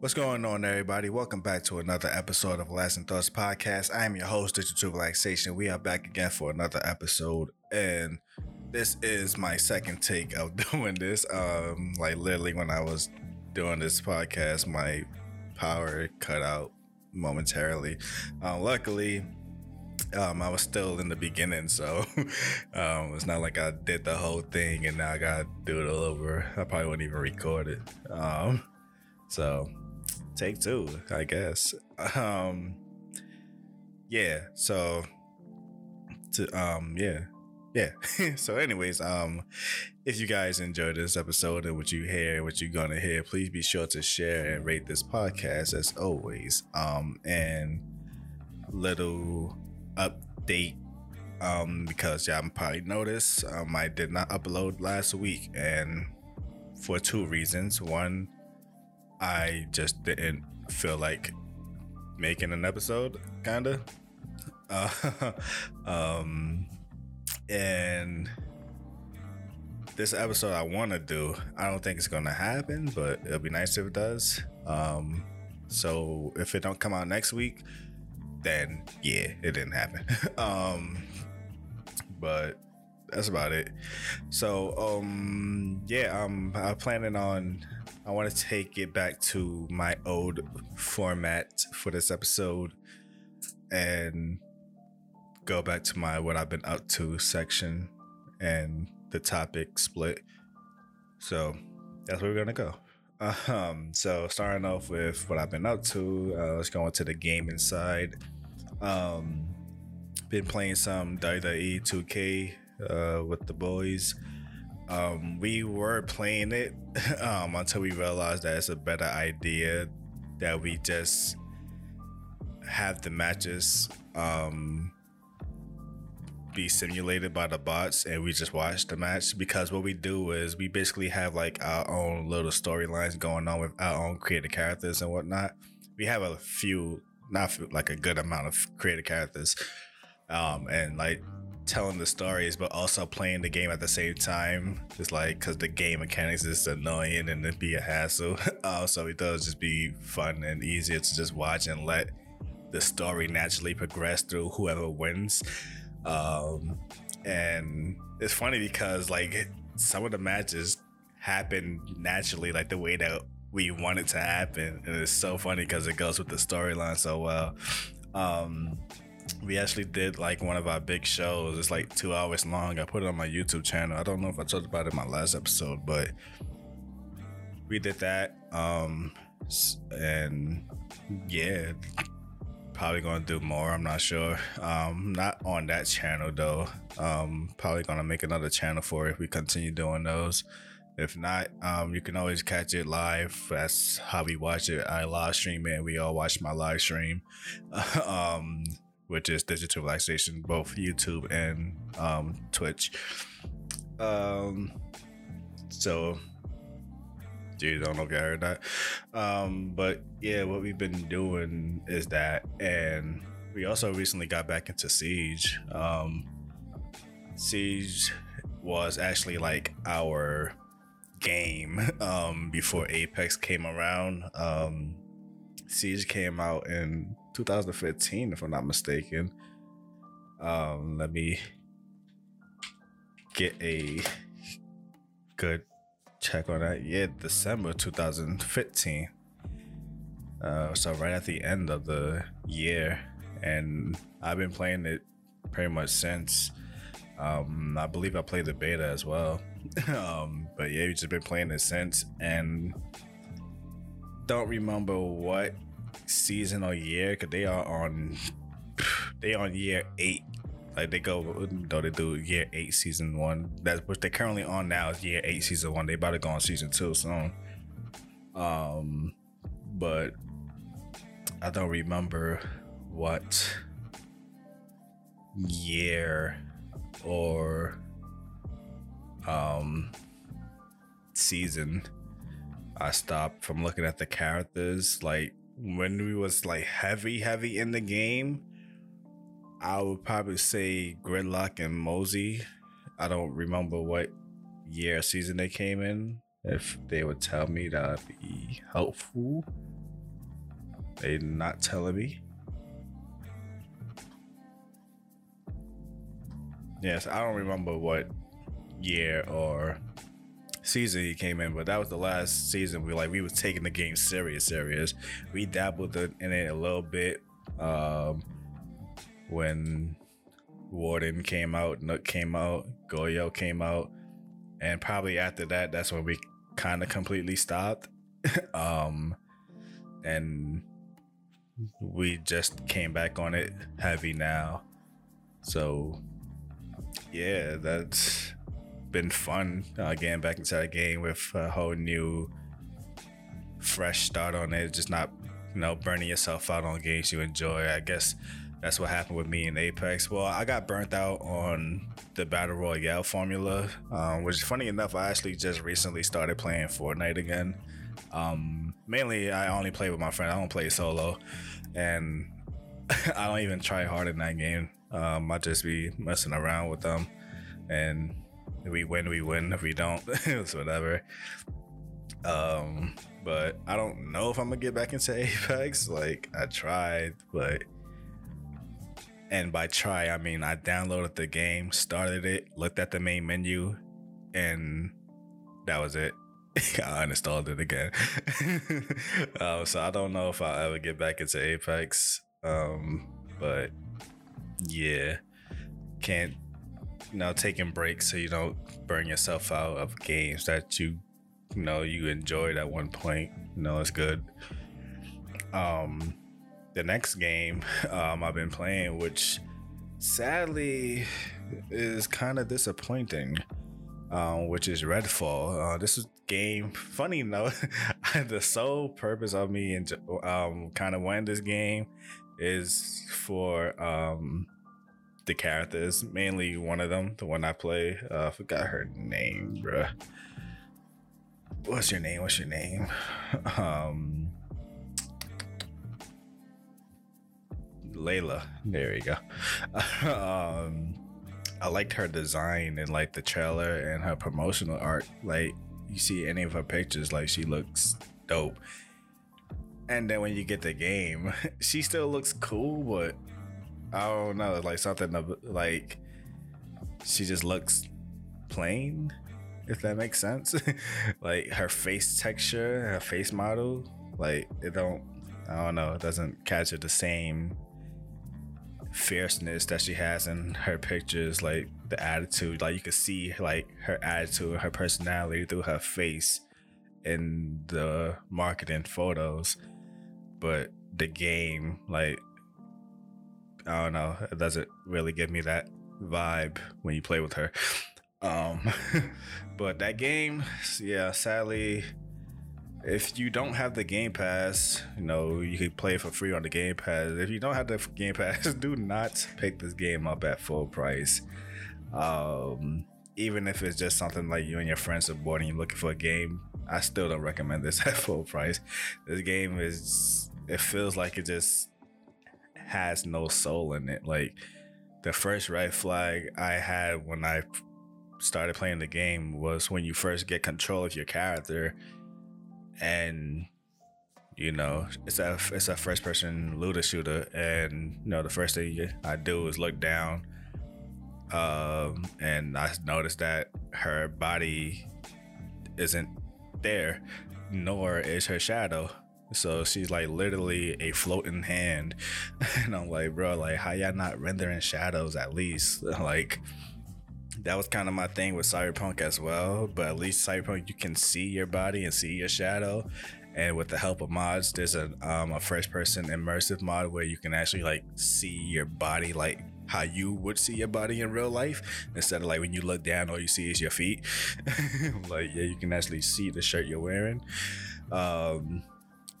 What's going on, everybody? Welcome back to another episode of Relaxing Thoughts Podcast. I am your host, Digital Relaxation. We are back again for another episode, and this is my second take of doing this. Um, like literally, when I was doing this podcast, my power cut out momentarily. Uh, luckily, um, I was still in the beginning, so um, it's not like I did the whole thing and now I gotta do it all over. I probably wouldn't even record it. Um, so take two, I guess. Um, yeah. So to um, yeah, yeah. so, anyways, um, if you guys enjoyed this episode and what you hear, what you're gonna hear, please be sure to share and rate this podcast as always. Um, and little update um because y'all probably noticed um I did not upload last week and for two reasons. One, I just didn't feel like making an episode, kinda. Uh, um and this episode I want to do, I don't think it's gonna happen, but it'll be nice if it does. Um, so if it don't come out next week, then yeah, it didn't happen. um, but that's about it. So um, yeah, um, I'm planning on. I want to take it back to my old format for this episode, and go back to my what I've been up to section and the topic split. So that's where we're gonna go. Um, so starting off with what I've been up to, uh, let's go into the gaming side. Um, been playing some WWE 2K uh, with the boys. Um, we were playing it um, until we realized that it's a better idea that we just have the matches um, be simulated by the bots and we just watch the match because what we do is we basically have like our own little storylines going on with our own creative characters and whatnot. We have a few, not like a good amount of creative characters, um, and like telling the stories, but also playing the game at the same time. Just like because the game mechanics is annoying and it'd be a hassle. uh, so it does just be fun and easier to just watch and let the story naturally progress through whoever wins. Um, and it's funny because like some of the matches happen naturally, like the way that we want it to happen, and it's so funny because it goes with the storyline so well. Um, we actually did like one of our big shows. It's like two hours long. I put it on my YouTube channel. I don't know if I talked about it in my last episode, but we did that. Um, and yeah, probably gonna do more. I'm not sure. Um, not on that channel though. Um, probably gonna make another channel for it if we continue doing those. If not, um, you can always catch it live. That's how we watch it. I live stream it. We all watch my live stream, um, which is digital relaxation, both YouTube and um, Twitch. Um, so Dude, I don't know if you heard that. Um, but yeah, what we've been doing is that, and we also recently got back into Siege. Um, Siege was actually like our game um, before Apex came around. Um, Siege came out in 2015, if I'm not mistaken. Um, let me get a good check on that. Yeah, December 2015. Uh, so right at the end of the year, and I've been playing it pretty much since. Um, I believe I played the beta as well. um, but yeah, we've just been playing it since, and don't remember what season or year, cause they are on they on year eight like they go, though they do year eight, season one. That's what they're currently on now. Is year eight, season one. They about to go on season two soon. Um, but I don't remember what year or um season I stopped from looking at the characters. Like when we was like heavy, heavy in the game I would probably say Gridlock and Mozzie. I don't remember what year season they came in. If they would tell me, that'd be helpful. They not telling me. Yes, I don't remember what year or season he came in, but that was the last season we like we was taking the game serious, serious. We dabbled in it a little bit um, when Warden came out, Nøkk came out, Goyo came out, and probably after that, that's when we kind of completely stopped. um, and we just came back on it heavy now. So yeah, that's been fun uh, getting back into the game with a whole new, fresh start on it. Just not, you know, burning yourself out on games you enjoy. I guess that's what happened with me in Apex. Well, I got burnt out on the Battle Royale formula, um, which funny enough, I actually just recently started playing Fortnite again. Um, mainly, I only play with my friend. I don't play solo, and I don't even try hard in that game. Um, I just be messing around with them, and we win, we win. If we don't, it's whatever. Um, but I don't know if I'm gonna get back into Apex. Like I tried, but and by try I mean I downloaded the game, started it, looked at the main menu, and that was it. I uninstalled it again. um, so I don't know if I'll ever get back into Apex. Um, but yeah, can't you know taking breaks so you don't burn yourself out of games that you you know you enjoyed at one point. You know it's good. Um, the next game um I've been playing, which sadly is kind of disappointing. Um, which is Redfall. Uh, this is game. Funny enough, the sole purpose of me and um, kind of wanting this game is for um, the characters, mainly one of them, the one I play. Uh, I forgot her name, bruh. What's your name? What's your name? Um, Layla. There you go. um, I liked her design and like the trailer and her promotional art. Like you see any of her pictures, like she looks dope. And then when you get the game, she still looks cool, but I don't know, like something like she just looks plain, if that makes sense. like her face texture, her face model, like it don't I don't know, it doesn't capture the same fierceness that she has in her pictures, like the attitude. Like you can see like her attitude, her personality through her face in the marketing photos. But the game, like I don't know. It doesn't really give me that vibe when you play with her. Um, but that game, yeah, sadly, if you don't have the Game Pass, you know, you can play for free on the Game Pass. If you don't have the Game Pass, do not pick this game up at full price. Um, even if it's just something like you and your friends are bored and you're looking for a game, I still don't recommend this at full price. This game is, it feels like it just has no soul in it. Like the first red flag I had when I started playing the game was when you first get control of your character and you know it's a it's a first person looter shooter and you know the first thing I do is look down um and I noticed that her body isn't there nor is her shadow so she's like literally a floating hand. and I'm like, bro, like how y'all not rendering shadows at least? like that was kind of my thing with Cyberpunk as well. But at least Cyberpunk you can see your body and see your shadow. And with the help of mods, there's a um, a first person immersive mod where you can actually like see your body like how you would see your body in real life instead of like when you look down all you see is your feet like yeah you can actually see the shirt you're wearing um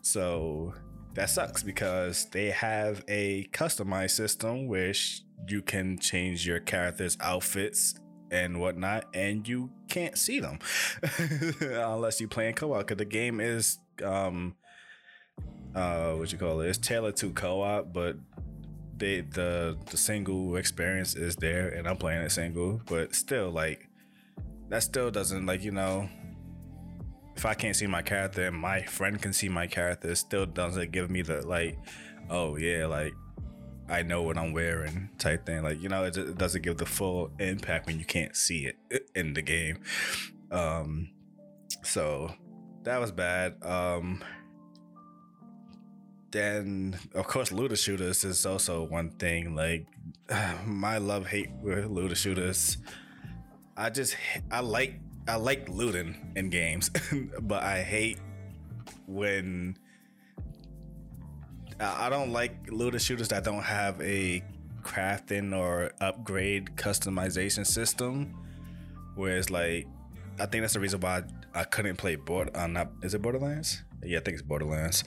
so that sucks because they have a customized system which you can change your character's outfits and whatnot, and you can't see them unless you play in co-op. Because the game is um uh what you call it? It's tailored to co-op, but they the the single experience is there, and I'm playing it single. But still, like that still doesn't like you know if I can't see my character and my friend can see my character, it still doesn't give me the like, oh yeah, like I know what I'm wearing type thing. Like you know, it, it doesn't give the full impact when you can't see it in the game. Um, so that was bad. Um, then of course looter shooters is also one thing. Like my love hate with looter shooters. I just I like I like looting in games, but I hate when I don't like looter shooters that don't have a crafting or upgrade customization system. Where it's like, I think that's the reason why I, couldn't play board. Uh, not is it Borderlands? Yeah, I think it's Borderlands.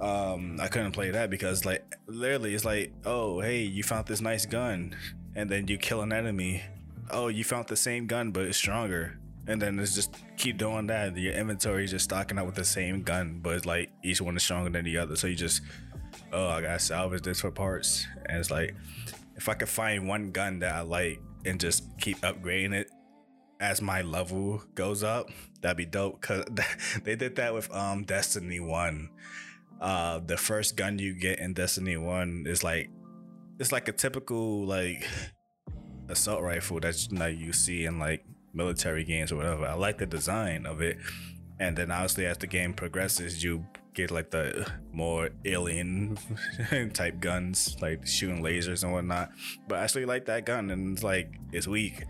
Um, I couldn't play that because like literally, it's like, oh hey, you found this nice gun, and then you kill an enemy. Oh, you found the same gun but it's stronger and then it's just keep doing that. Your inventory is just stocking up with the same gun, but it's like each one is stronger than the other. So you just, oh, I gotta salvage this for parts, and it's like if I could find one gun that I like and just keep upgrading it as my level goes up, that'd be dope. Cause they did that with um Destiny One. Uh, the first gun you get in Destiny One is like it's like a typical like assault rifle that like you see in like military games or whatever. I like the design of it. And then obviously as the game progresses, you get like the more alien type guns, like shooting lasers and whatnot. But I actually like that gun and it's like it's weak.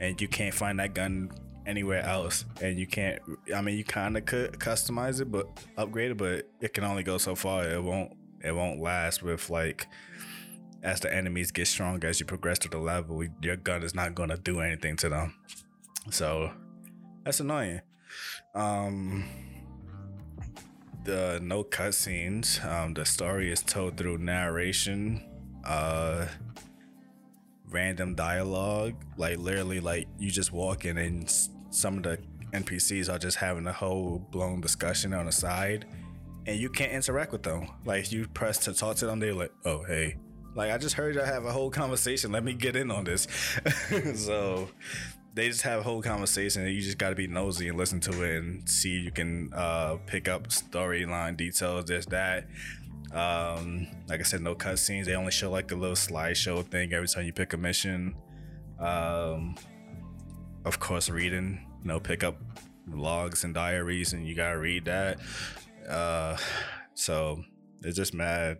And you can't find that gun anywhere else. And you can't I mean you kinda could customize it but upgrade it, but it can only go so far. It won't it won't last with like as the enemies get stronger as you progress to the level, your gun is not gonna do anything to them. So that's annoying. Um, the no cutscenes. Um, the story is told through narration, uh, random dialogue. Like literally, like you just walk in and some of the NPCs are just having a whole blown discussion on the side, and you can't interact with them. Like you press to talk to them, they're like, "Oh hey." Like I just heard y'all have a whole conversation. Let me get in on this. so they just have a whole conversation and you just got to be nosy and listen to it and see you can uh, pick up storyline details this that. Um, like i said no cutscenes. They only show like a little slideshow thing every time you pick a mission. Um, of course reading you know pick up logs and diaries and you gotta read that. Uh, so it's just mad.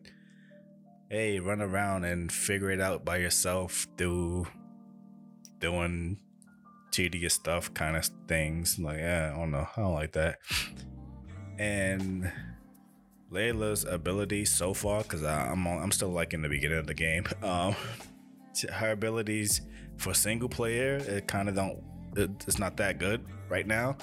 Hey run around and figure it out by yourself through doing tedious stuff kind of things. Like, yeah, I don't know. I don't like that. And Layla's ability so far, because I'm I'm still like in the beginning of the game. Um, her abilities for single player, it kind of don't. It, it's not that good right now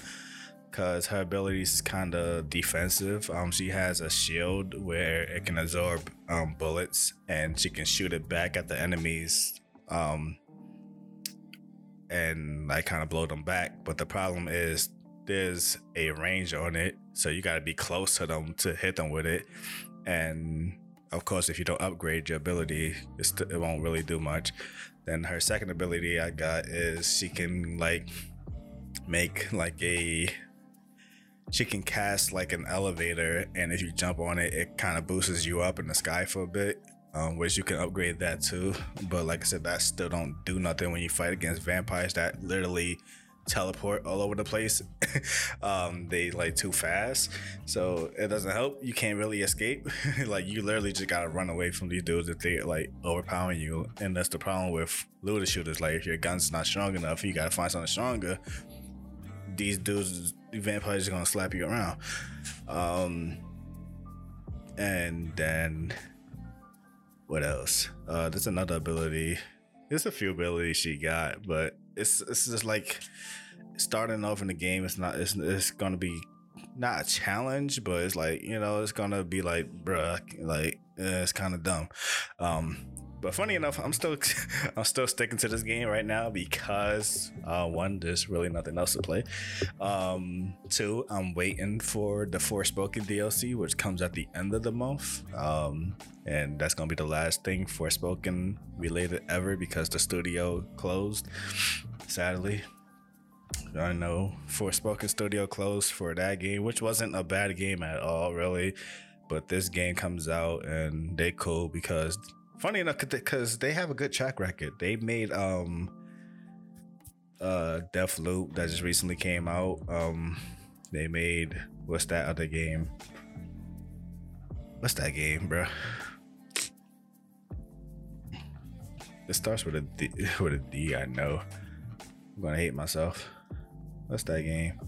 because her abilities is kind of defensive. Um, she has a shield where it can absorb um, bullets and she can shoot it back at the enemies um, and like kind of blow them back. But the problem is there's a range on it, so you got to be close to them to hit them with it. And of course, if you don't upgrade your ability, it won't really do much. Then her second ability I got is she can like make like a she can cast like an elevator and if you jump on it it kind of boosts you up in the sky for a bit um, which you can upgrade that too. But like I said, that still don't do nothing when you fight against vampires that literally teleport all over the place. um, they like too fast, so it doesn't help. You can't really escape. like you literally just gotta run away from these dudes if they like overpowering you, and that's the problem with looter shooters. Like if your gun's not strong enough, you gotta find something stronger. These dudes, the vampires, are gonna slap you around. Um, and then what else? Uh, there's another ability. There's a few abilities she got, but it's it's just like starting off in the game. It's not. It's it's gonna be not a challenge, but it's like you know, it's gonna be like, bruh, like eh, it's kind of dumb. Um, but funny enough, I'm still I'm still sticking to this game right now because uh, one, there's really nothing else to play. Um, two, I'm waiting for the Forspoken DLC, which comes at the end of the month. Um, and that's gonna be the last thing Forspoken related ever because the studio closed, sadly. I know Forspoken Studio closed for that game, which wasn't a bad game at all, really. But this game comes out and they cool because funny enough, because they have a good track record. They made um uh Deathloop that just recently came out. Um they made what's that other game? What's that game, bro? It starts with a D, with a D. I know. I'm gonna hate myself. What's that game?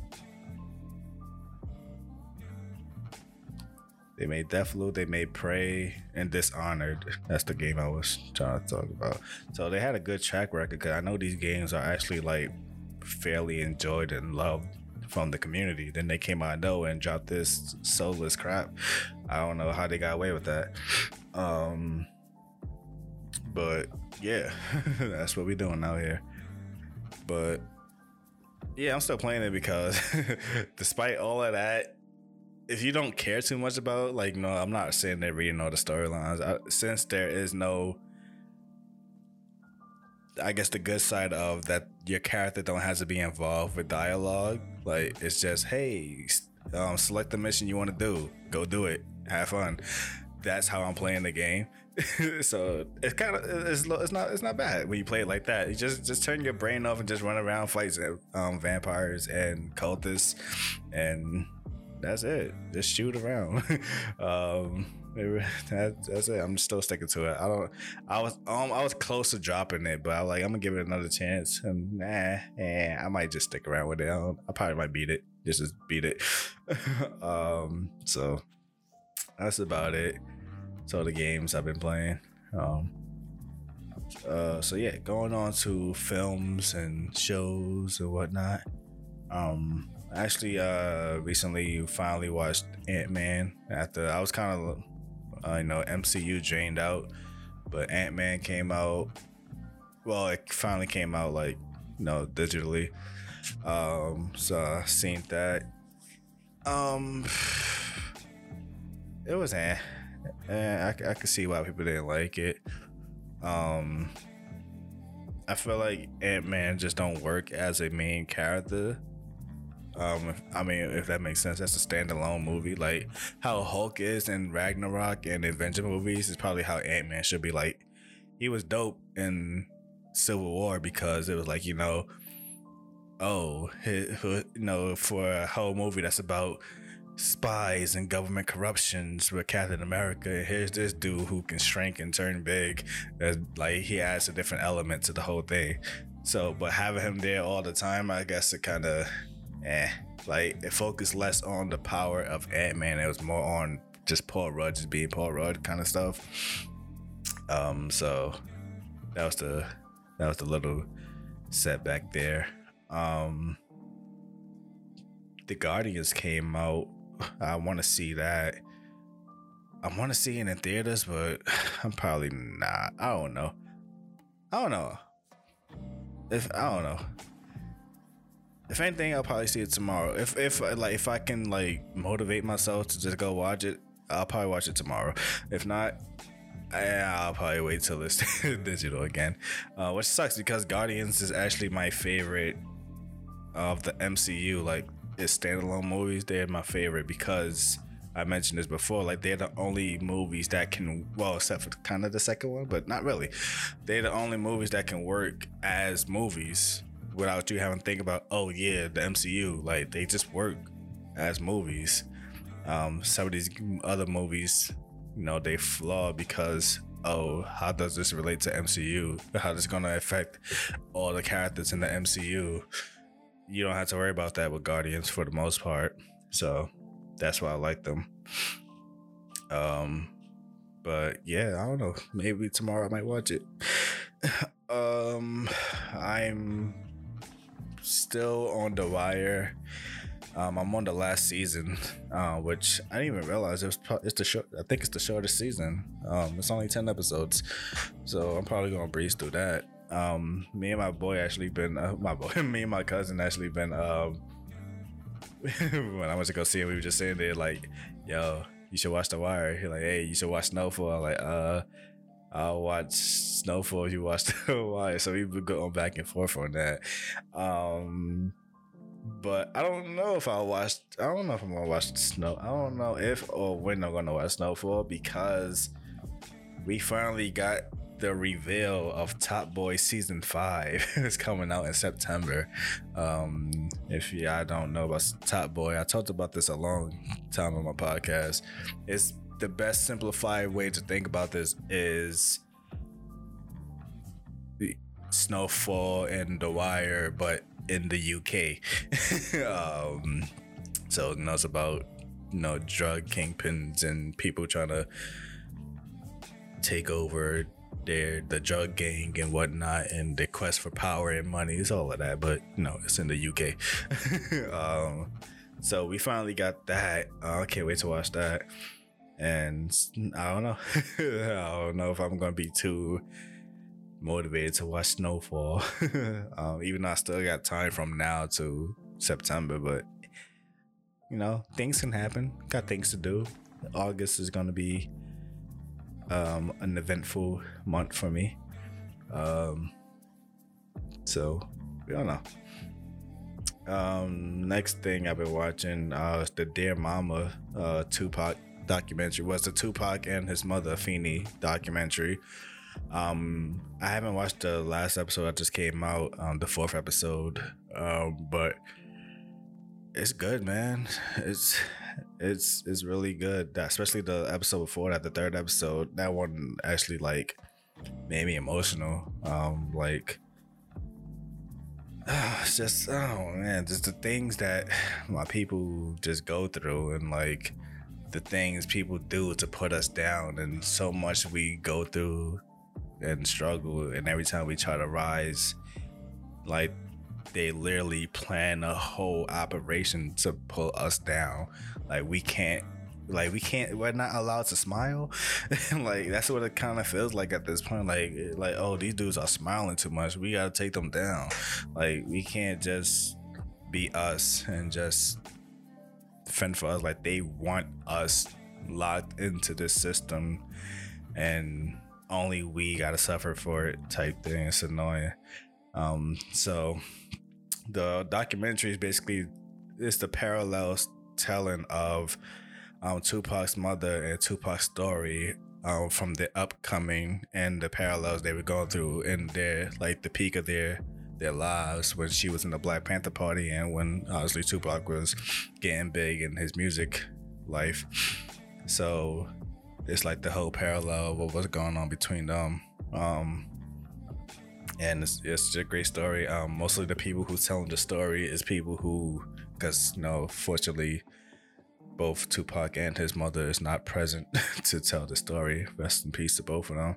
They made Deathloop, they made Prey, and Dishonored. That's the game I was trying to talk about. So they had a good track record because I know these games are actually like fairly enjoyed and loved from the community. Then they came out of nowhere and dropped this soulless crap. I don't know how they got away with that. Um, but yeah, that's what we're doing out here. But yeah, I'm still playing it because despite all of that, if you don't care too much about like no, I'm not sitting there reading all the storylines. Since there is no I guess the good side of that your character don't have to be involved with dialogue. Like it's just hey, um, select the mission you want to do, go do it, have fun. That's how I'm playing the game. so it's kind of it's, it's not it's not bad when you play it like that. You just just turn your brain off and just run around, fight um, vampires and cultists, and that's it. Just shoot around. um, that, that's it. I'm still sticking to it. I don't. I was um I was close to dropping it, but I like I'm gonna give it another chance. And nah, eh, I might just stick around with it. I, I probably might beat it. Just as beat it. um. So that's about it. So the games I've been playing. Um. Uh. So yeah, going on to films and shows and whatnot. Um. Actually, uh, recently finally watched Ant Man. After I was kind of uh, you know, MCU drained out, but Ant Man came out. Well, it finally came out like you know digitally. Um, so I seen that. Um, it was eh. eh I, I could see why people didn't like it. Um, I feel like Ant Man just don't work as a main character um, I mean, if that makes sense, that's a standalone movie. Like how Hulk is in Ragnarok and Avenger movies is probably how Ant Man should be. Like he was dope in Civil War because it was like you know, oh, you know, for a whole movie that's about spies and government corruptions with Captain America. Here's this dude who can shrink and turn big. That's like he adds a different element to the whole thing. So, but having him there all the time, I guess it kind of eh. Like it focused less on the power of Ant Man. It was more on just Paul Rudd just being Paul Rudd kind of stuff. Um, so that was the that was the little setback there. Um, the Guardians came out. I want to see that. I want to see it in theaters, but I'm probably not. I don't know. I don't know. If I don't know. If anything, I'll probably see it tomorrow. If if like if I can like motivate myself to just go watch it, I'll probably watch it tomorrow. If not, I'll probably wait till it's digital again. Uh, which sucks because Guardians is actually my favorite of the MCU. Like it's standalone movies, they're my favorite because I mentioned this before. Like they're the only movies that can, well, except for kind of the second one, but not really. They're the only movies that can work as movies without you having to think about, oh yeah, the MCU. Like they just work as movies. Um, some of these other movies, you know, they flaw because oh, how does this relate to MCU? How is it gonna affect all the characters in the MCU? You don't have to worry about that with Guardians for the most part. So that's why I like them. Um, but yeah, I don't know. Maybe tomorrow I might watch it. um, I'm still on the wire. Um, I'm on the last season, uh, which I didn't even realize it was. It's the short. I think it's the shortest season. Um, it's only ten episodes, so I'm probably gonna breeze through that. Um, me and my boy actually been uh, my boy. Me and my cousin actually been. Um, when I went to go see him, we were just sitting there like, "Yo, you should watch The Wire." He like, "Hey, you should watch Snowfall." I'm like, "Uh." I'll watch Snowfall if you watch The Wire. So we've been going back and forth on that. Um, but I don't know if I watched. I don't know if I'm gonna watch Snow. I don't know if or when I'm gonna watch Snowfall because we finally got the reveal of Top Boy season five. it's coming out in September. Um, if y'all don't know about Top Boy, I talked about this a long time on my podcast. It's the best simplified way to think about this is Snowfall and The Wire, but in the UK. um, so it knows about you know drug kingpins and people trying to take over their the drug gang and whatnot and the quest for power and money. Is all of that but you know it's in the uk um, so we finally got that. I can't wait to watch that and i don't know i don't know if i'm gonna be too motivated to watch snowfall um, even though i still got time from now to september but you know things can happen got things to do august is gonna be um, an eventful month for me. Um, so we don't know. Um, next thing I've been watching uh, is the Dear Mama uh, Tupac documentary. Was the Tupac and his mother Afeni documentary. Um, I haven't watched the last episode that just came out, um, the fourth episode. Um, but it's good, man. It's it's it's really good. Especially the episode before that, the third episode. That one actually like made me emotional. Um, like uh, it's just oh man, just the things that my people just go through and like the things people do to put us down and so much we go through and struggle and every time we try to rise like they literally plan a whole operation to pull us down. Like we can't like we can't we're not allowed to smile. Like that's what it kind of feels like at this point. Like like oh these dudes are smiling too much. We gotta take them down. Like we can't just be us and just fend for us. Like they want us locked into this system and only we gotta suffer for it type thing. It's annoying. Um so the documentary is basically it's the parallels telling of um, Tupac's mother and Tupac's story um, from the upcoming and the parallels they were going through in their like the peak of their their lives when she was in the Black Panther Party and when obviously Tupac was getting big in his music life. So it's like the whole parallel of what was going on between them. Um, and it's, it's a great story. Um, mostly the people who's telling the story is people who, because you know, fortunately, both Tupac and his mother is not present to tell the story. Rest in peace to both of them.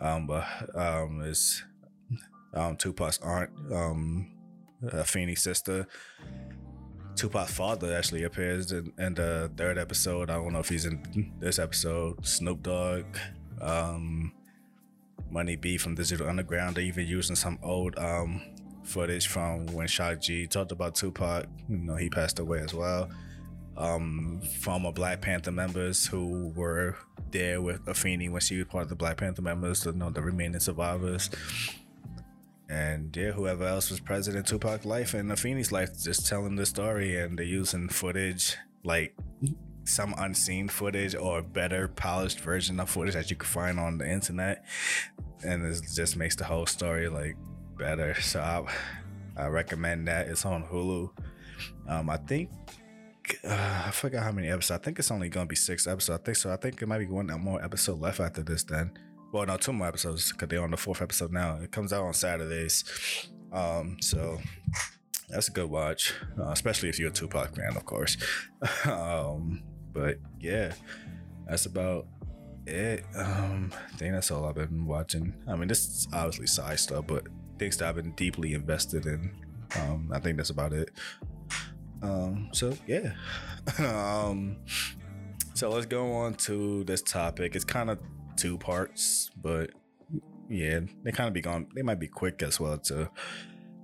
Um, but um, it's um, Tupac's aunt, um, Afeni's sister. Tupac's father actually appears in, in, the third episode. I don't know if he's in this episode. Snoop Dogg, um, Money B from Digital Underground. They're even using some old um, footage from when Shock G talked about Tupac. You know, he passed away as well. Um, former Black Panther members who were there with Afeni when she was part of the Black Panther members, you know, the remaining survivors. And yeah, whoever else was present in Tupac's life and Afeni's life, just telling the story, and they're using footage like some unseen footage or better polished version of footage that you can find on the internet. And it just makes the whole story like better. So i, I recommend that. It's on hulu. Um i think uh, i forgot how many episodes. I think it's only gonna be six episodes. I think so. I think it might be one more episode left after this then well no two more episodes because they're on the fourth episode now it comes out on saturdays um so that's a good watch, uh, especially if you're a Tupac fan, of course. um, but yeah, that's about it. Um, I think that's all I've been watching. I mean, this is obviously side stuff, but things that I've been deeply invested in. Um, I think that's about it. Um, so yeah. um, so let's go on to this topic. It's kind of two parts, but yeah, they kind of be gone. They might be quick as well too.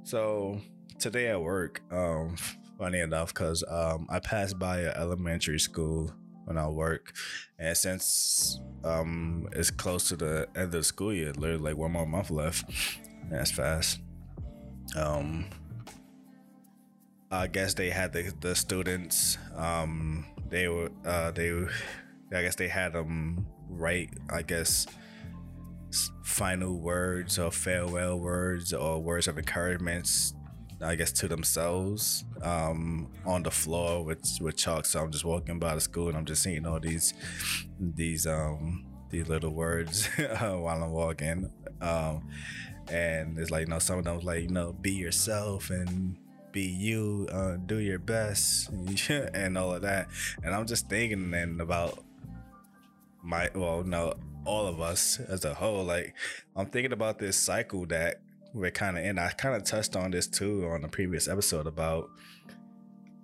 So today at work, um, funny enough because um, I passed by an elementary school when I work, and since um, it's close to the end of the school year, literally like one more month left. That's fast. Um, I guess they had the, the students. Um, they were uh, they, I guess they had them write. I guess final words or farewell words or words of encouragement. I guess to themselves um, on the floor with with chalk. So I'm just walking by the school and I'm just seeing all these these um these little words while I'm walking. Um, and it's like you know some of them was like you know be yourself and be you, uh, do your best, and all of that. And I'm just thinking then about my, well, no, all of us as a whole. Like, I'm thinking about this cycle that we're kind of in. I kind of touched on this too on the previous episode about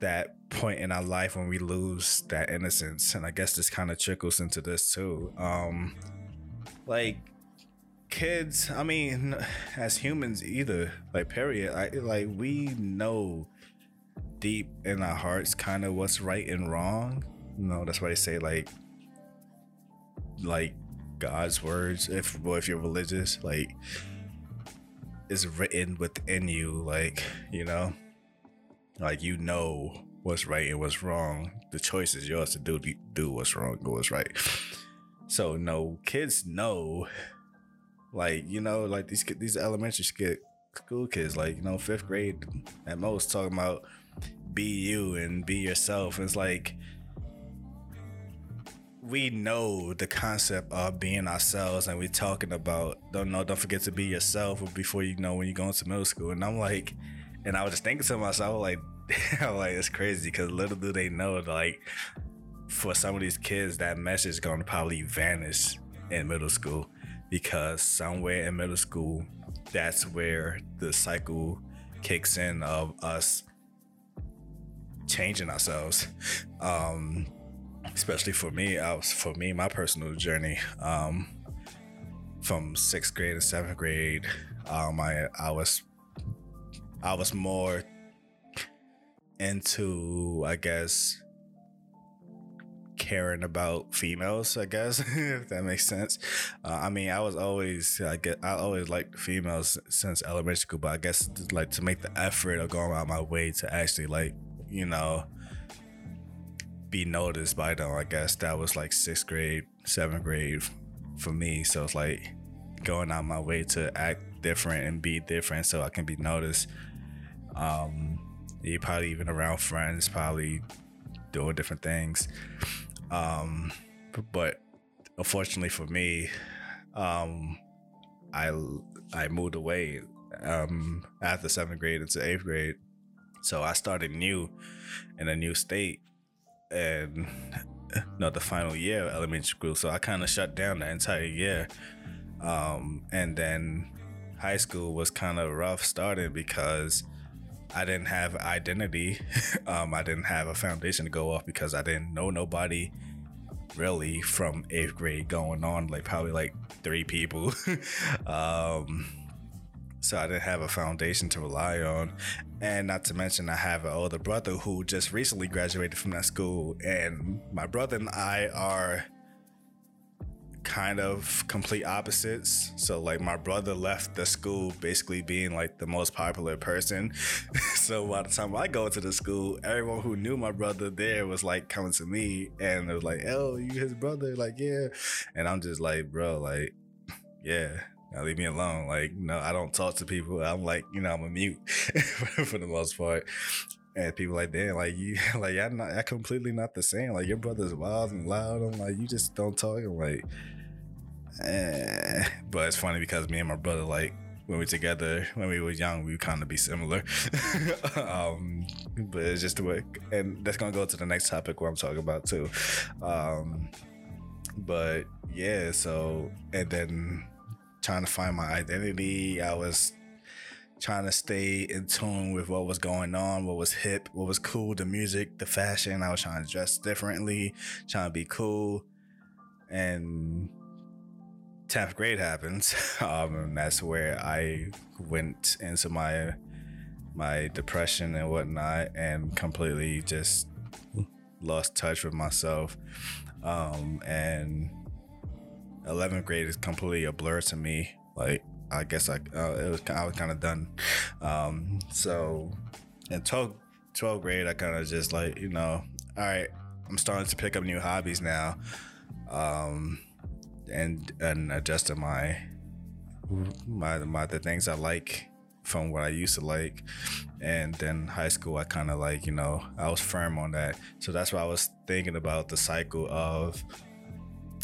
that point in our life when we lose that innocence. And I guess this kind of trickles into this too. Um, like, kids i mean as humans either like period I, like we know deep in our hearts kind of what's right and wrong you know that's why they say like like god's words if if you're religious like is written within you like you know? Like you know what's right and what's wrong. The choice is yours to do do what's wrong or what's right. So no kids know like you know, like these these elementary school kids, like you know, fifth grade at most, talking about be you and be yourself. It's like we know the concept of being ourselves, and we're talking about don't know, don't forget to be yourself before you know when you go into middle school. And I'm like, and I was just thinking to myself, like, I'm like, it's crazy because little do they know, like, for some of these kids, that message is gonna probably vanish in middle school because somewhere in middle school, that's where the cycle kicks in of us changing ourselves. Um, especially for me, I was for me, my personal journey. Um, from sixth grade to seventh grade, um, I I was I was more into, I guess, caring about females, I guess, if that makes sense. Uh, I mean, I was always, I get, I always liked females since elementary school, but I guess like to make the effort of going out my way to actually like, you know, be noticed by them. I guess that was like sixth grade, seventh grade for me. So it's like going out my way to act different and be different so I can be noticed. Um, you probably even around friends, probably doing different things. Um, but unfortunately for me, um, I I moved away um, after seventh grade into eighth grade, so I started new in a new state, and not the final year of elementary school. So I kind of shut down the entire year, um, and then high school was kind of rough starting because I didn't have identity. um, I didn't have a foundation to go off because I didn't know nobody really from eighth grade going on, like probably like three people. um, so I didn't have a foundation to rely on. And not to mention, I have an older brother who just recently graduated from that school. And my brother and I are kind of complete opposites. So like my brother left the school basically being like the most popular person. so by the time I go to the school, everyone who knew my brother there was like coming to me and it was like, "Oh, you his brother?" Like, "Yeah." And I'm just like, "Bro, like, yeah." Now leave me alone. Like, no, I don't talk to people. I'm like, you know, I'm a mute for the most part. And people like, damn, like you, like I'm not, I completely not the same. Like your brother's wild and loud. I'm like, you just don't talk. I'm like, Eh, but it's funny because me and my brother, like, when we were together, when we were young, we kind of be similar. um, but it's just the way, and that's gonna go to the next topic where I'm talking about too. Um, but yeah, so and then trying to find my identity, I was trying to stay in tune with what was going on, what was hip, what was cool, the music, the fashion. I was trying to dress differently, trying to be cool, and 10th grade happens um, and that's where i went into my my depression and whatnot and completely just lost touch with myself. Um, and 11th grade is completely a blur to me like i guess i uh, was i was kind of done um, so in 12th 12th grade, I kind of just like, you know, all right, I'm starting to pick up new hobbies now. Um, and and adjusting my my my the things I like from what I used to like. And then high school, I kind of like, you know, I was firm on that. So that's why I was thinking about the cycle of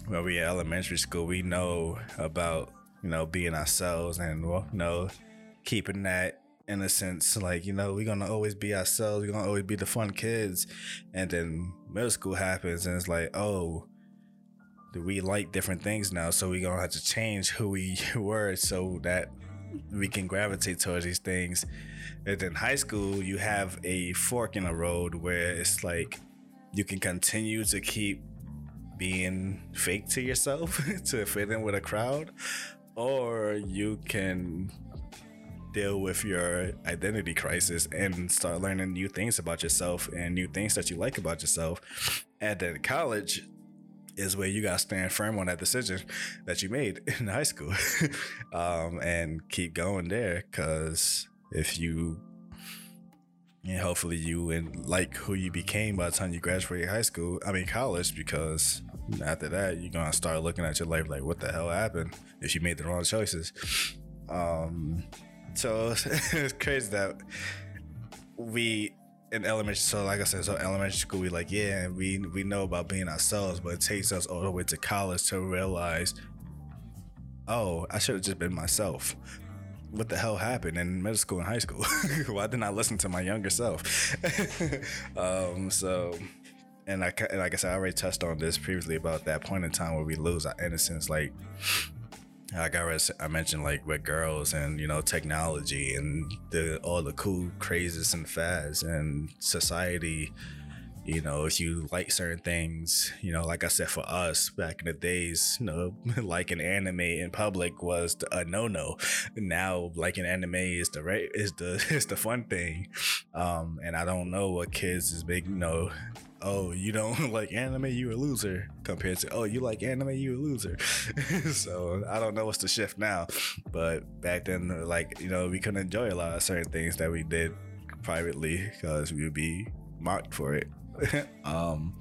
when we in elementary school, we know about, you know, being ourselves and, well, you know, keeping that innocence. Like, you know, we're to always be ourselves. We're to always be the fun kids. And then middle school happens and it's like, oh, we like different things now. So we're to have to change who we were so that we can gravitate towards these things. And then high school, you have a fork in the road where it's like you can continue to keep being fake to yourself to fit in with a crowd, or you can deal with your identity crisis and start learning new things about yourself and new things that you like about yourself. And then college is where you got to stand firm on that decision that you made in high school um, and keep going there. Because if you, and hopefully you and like who you became by the time you graduated high school, I mean college, because after that you're gonna start looking at your life like, what the hell happened if you made the wrong choices. Um, so it's crazy that we in elementary so like i said so elementary school we like yeah we we know about being ourselves but it takes us all the way to college to realize oh i should have just been myself what the hell happened in middle school and high school why didn't i listen to my younger self um so and I, like I said, I already touched on this previously about that point in time where we lose our innocence. Like, like I, I mentioned, like with girls and you know technology and the all the cool crazes and fads and society. You know, if you like certain things, you know, like I said, for us back in the days, you know, like an anime in public was a no no. Now, like an anime is the right is the is the fun thing. Um, and I don't know what kids is big, you know, oh, you don't like anime, you a loser, compared to, oh, you like anime, you a loser. so I don't know what's the shift now. But back then, like, you know, we couldn't enjoy a lot of certain things that we did privately because we would be mocked for it. um,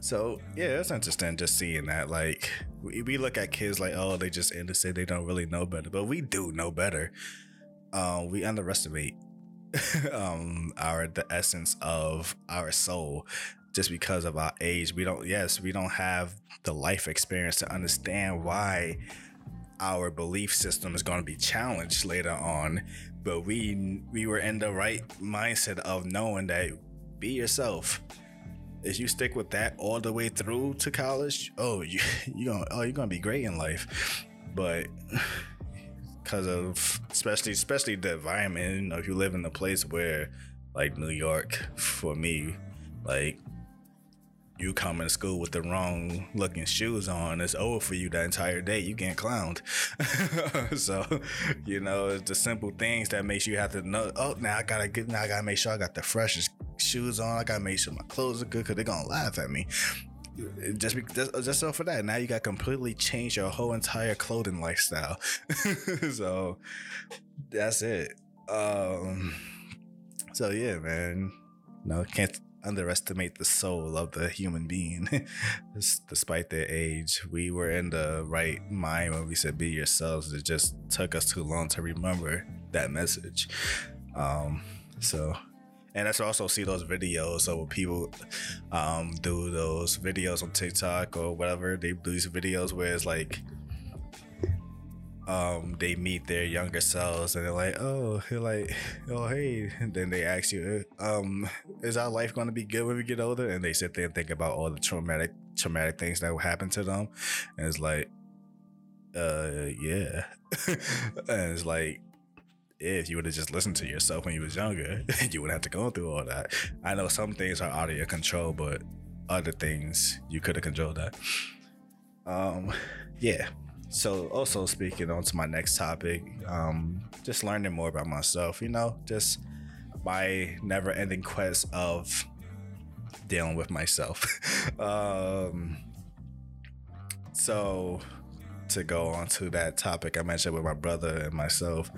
so yeah, it's interesting just seeing that. Like we, we look at kids like, oh, they just innocent, they don't really know better, but we do know better. Um, we underestimate um our the essence of our soul just because of our age we don't yes we don't have the life experience to understand why our belief system is going to be challenged later on but we we were in the right mindset of knowing that be yourself if you stick with that all the way through to college oh you you gonna oh you're gonna be great in life but because of especially especially the environment. You know, if you live in a place where like New York, for me, like you come in school with the wrong looking shoes on, it's over for you that entire day. You get clowned. so, you know, it's the simple things that makes you have to know. Oh, now I gotta get. Now I gotta make sure I got the freshest shoes on. I gotta make sure my clothes are good because they're gonna laugh at me. Just just, just so for that now you got completely changed your whole entire clothing lifestyle. So that's it. Um so yeah man. No can't underestimate the soul of the human being. Despite their age we were in the right mind when we said be yourselves. It just took us too long to remember that message. Um so and let's also see those videos of people um, do those videos on TikTok or whatever. They do these videos where it's like um, they meet their younger selves and they're like, oh, they're like, oh, hey. And then they ask you, um, is our life going to be good when we get older? And they sit there and think about all the traumatic, traumatic things that will happen to them. And it's like, uh, yeah. and it's like, if you would have just listened to yourself when you was younger, you wouldn't have to go through all that. I know some things are out of your control, but other things you could have controlled that. Um, yeah. So also speaking on to my next topic, um, just learning more about myself. You know, just my never-ending quest of dealing with myself. um, so to go on to that topic I mentioned with my brother and myself,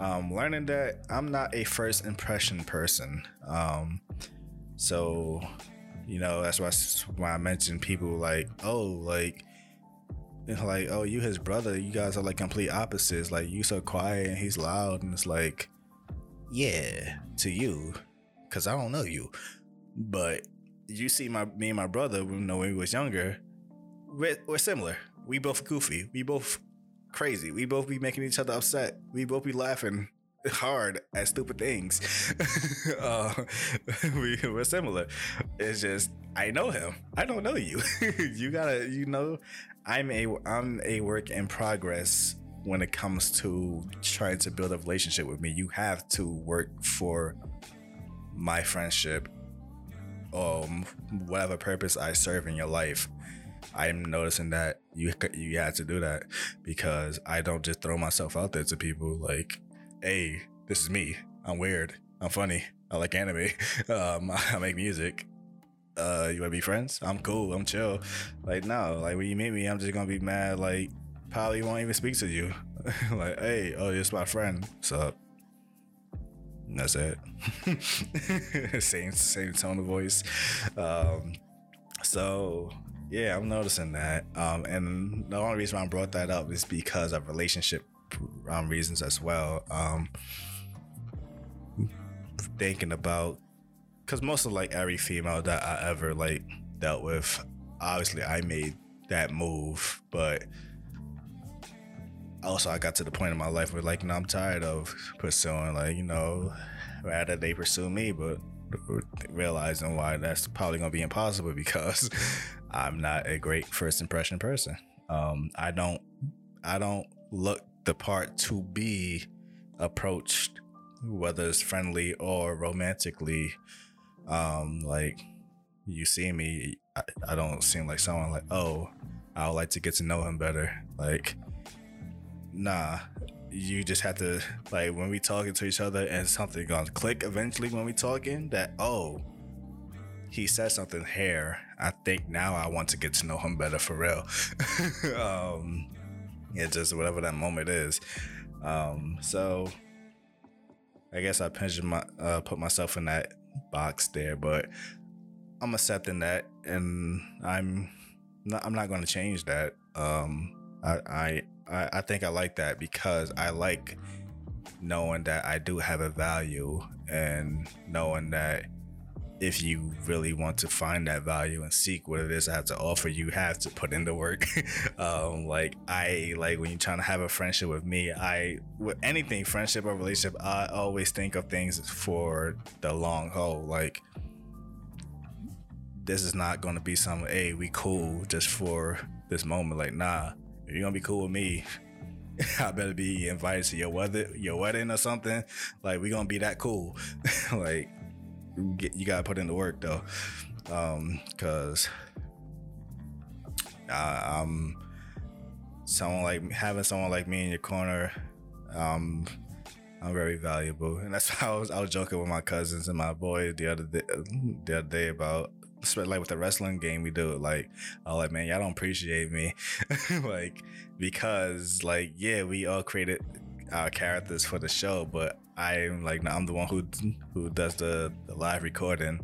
Um, learning that I'm not a first impression person. Um, so, you know, that's why, why I mentioned people like, oh, like, like, oh, you his brother. You guys are like complete opposites. Like, you so quiet and he's loud, and it's like, yeah, to you, because I don't know you, but you see my me and my brother. You know, when we was younger, we're, we're similar. We both goofy. We both crazy. We both be making each other upset. We both be laughing hard at stupid things. uh, we, we're similar. It's just I know him. I don't know you. you gotta, you know, I'm a I'm a work in progress when it comes to trying to build a relationship with me. You have to work for my friendship, um, whatever purpose I serve in your life. I'm noticing that you you had to do that because I don't just throw myself out there to people like, "Hey, this is me. I'm weird. I'm funny. I like anime. Um, I make music. Uh, you wanna be friends? I'm cool. I'm chill. Like no, like when you meet me, I'm just gonna be mad. Like probably won't even speak to you. like, hey, oh, you're my friend. What's up? And that's it. same same tone of voice. Um, so yeah, I'm noticing that. Um, and the only reason I brought that up is because of relationship um, reasons as well. Um, thinking about because most of like every female that I ever like dealt with, obviously I made that move, but also I got to the point in my life where like, you know, I'm tired of pursuing like, you know, rather they pursue me, but realizing why that's probably gonna be impossible because I'm not a great first impression person. Um, I don't I don't look the part to be approached, whether it's friendly or romantically. Um, like you see me, I, I don't seem like someone like, oh, I would like to get to know him better. Like, nah, you just have to like when we talking to each other and something gonna click eventually when we talking that oh he said something here. I think now i want to get to know him better for real. Um yeah just whatever that moment is. Um so i guess i pensioned my uh, put myself in that box there but i'm accepting that and i'm not i'm not going to change that. Um I I, I think I like that because I like knowing that I do have a value and knowing that if you really want to find that value and seek what it is I have to offer, you have to put in the work. um, like I like when you're trying to have a friendship with me, I with anything friendship or relationship, I always think of things for the long haul. Like this is not to be some hey we cool just for this moment. Like nah, if you're gonna be cool with me, I better be invited to your weather, your wedding or something. Like we gonna be that cool. like you gotta put in the work though, um, cause I, I'm someone like having someone like me in your corner. Um, I'm very valuable, and that's why I was I was joking with my cousins and my boy the other day, the other day about like with the wrestling game we do like oh like man y'all don't appreciate me like because like yeah we all created our characters for the show but i'm like i'm the one who who does the, the live recording.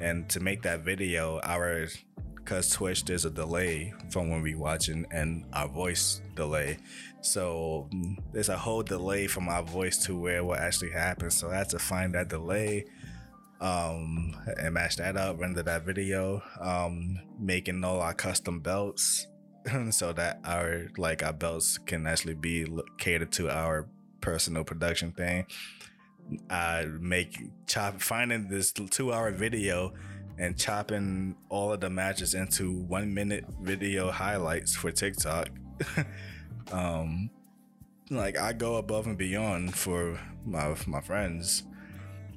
And to make that video our because twitch there's a delay from when we watching and our voice delay. So there's a whole delay from our voice to where what actually happens so i had to find that delay um, and match that up, render that video, um, making all our custom belts so that our like our belts can actually be catered to our personal production thing. I make chop finding this two hour video and chopping all of the matches into one minute video highlights for TikTok. um, like I go above and beyond for my my friends,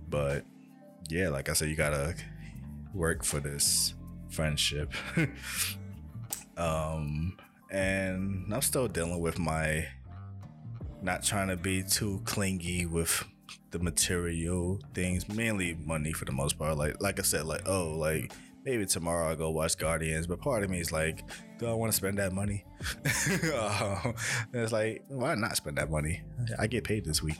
but yeah, like I said, you gotta work for this friendship. um, and I'm still dealing with my not trying to be too clingy with the material things, mainly money for the most part. Like like I said, like oh, like maybe tomorrow I'll go watch Guardians. But part of me is like, do I want to spend that money? um, it's like, why not spend that money? I get paid this week.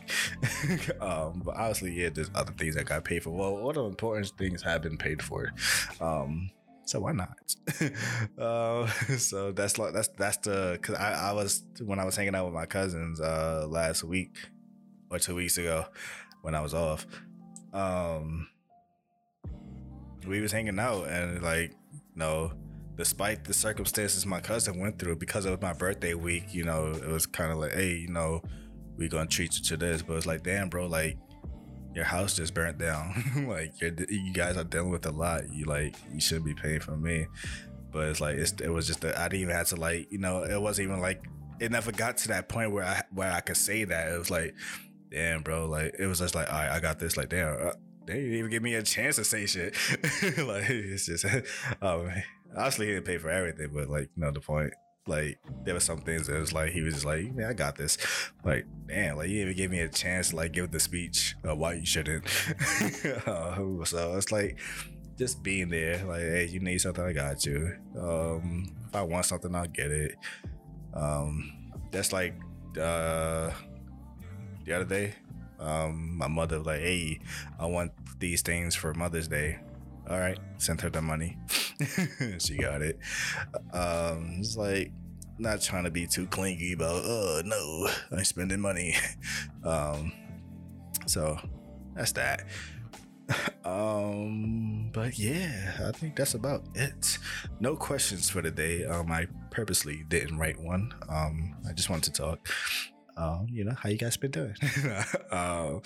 um, but obviously, yeah, there's other things that got paid for. Well, all the important things have been paid for. Um, so why not? uh, so that's like that's that's the because I, I was when I was hanging out with my cousins uh last week or two weeks ago when I was off. Um, we was hanging out and like you know despite the circumstances my cousin went through because of my birthday week you know it was kind of like hey you know we gonna treat you to this but it's like damn bro like your house just burnt down. Like you guys are dealing with a lot. You like you shouldn't be paying for me. But it's like it's, it was just that i didn't even have to like you know it wasn't even like it never got to that point where i where i could say that. It was like damn bro like it was just like all right i got this. Like damn uh, they didn't even give me a chance to say shit. like it's just, um, obviously he didn't pay for everything, but like, you know, the point. Like there were some things that was like he was just like, man, I got this. Like, damn, like you even gave me a chance to like give the speech of why you shouldn't. uh, so it's like just being there, like, hey, you need something, I got you. Um, if I want something, I'll get it. Um, that's like uh the other day um, my mother like, hey, I want these things for Mother's Day. All right, sent her the money. she got it. Um, it's like not trying to be too clingy about, oh no, I'm spending money. um, so that's that. um, but yeah, I think that's about it. No questions for today. Um, I purposely didn't write one. Um, I just wanted to talk um, you know, how you guys been doing? um,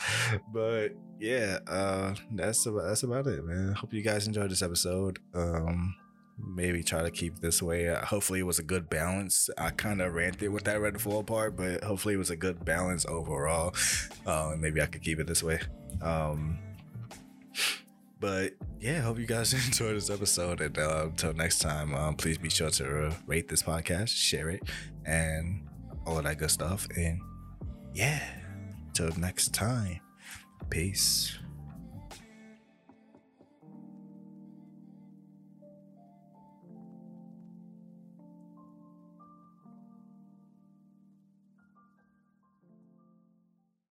but yeah, uh, that's about that's about it, man. Hope you guys enjoyed this episode. Um, maybe try to keep this way. Uh, hopefully, it was a good balance. I kind of ranted with that Redfall part, but hopefully, it was a good balance overall. Uh, maybe I could keep it this way. Um, but yeah, hope you guys enjoyed this episode. And uh, until next time, um, please be sure to rate this podcast, share it, and all that good stuff. And yeah, till next time, peace.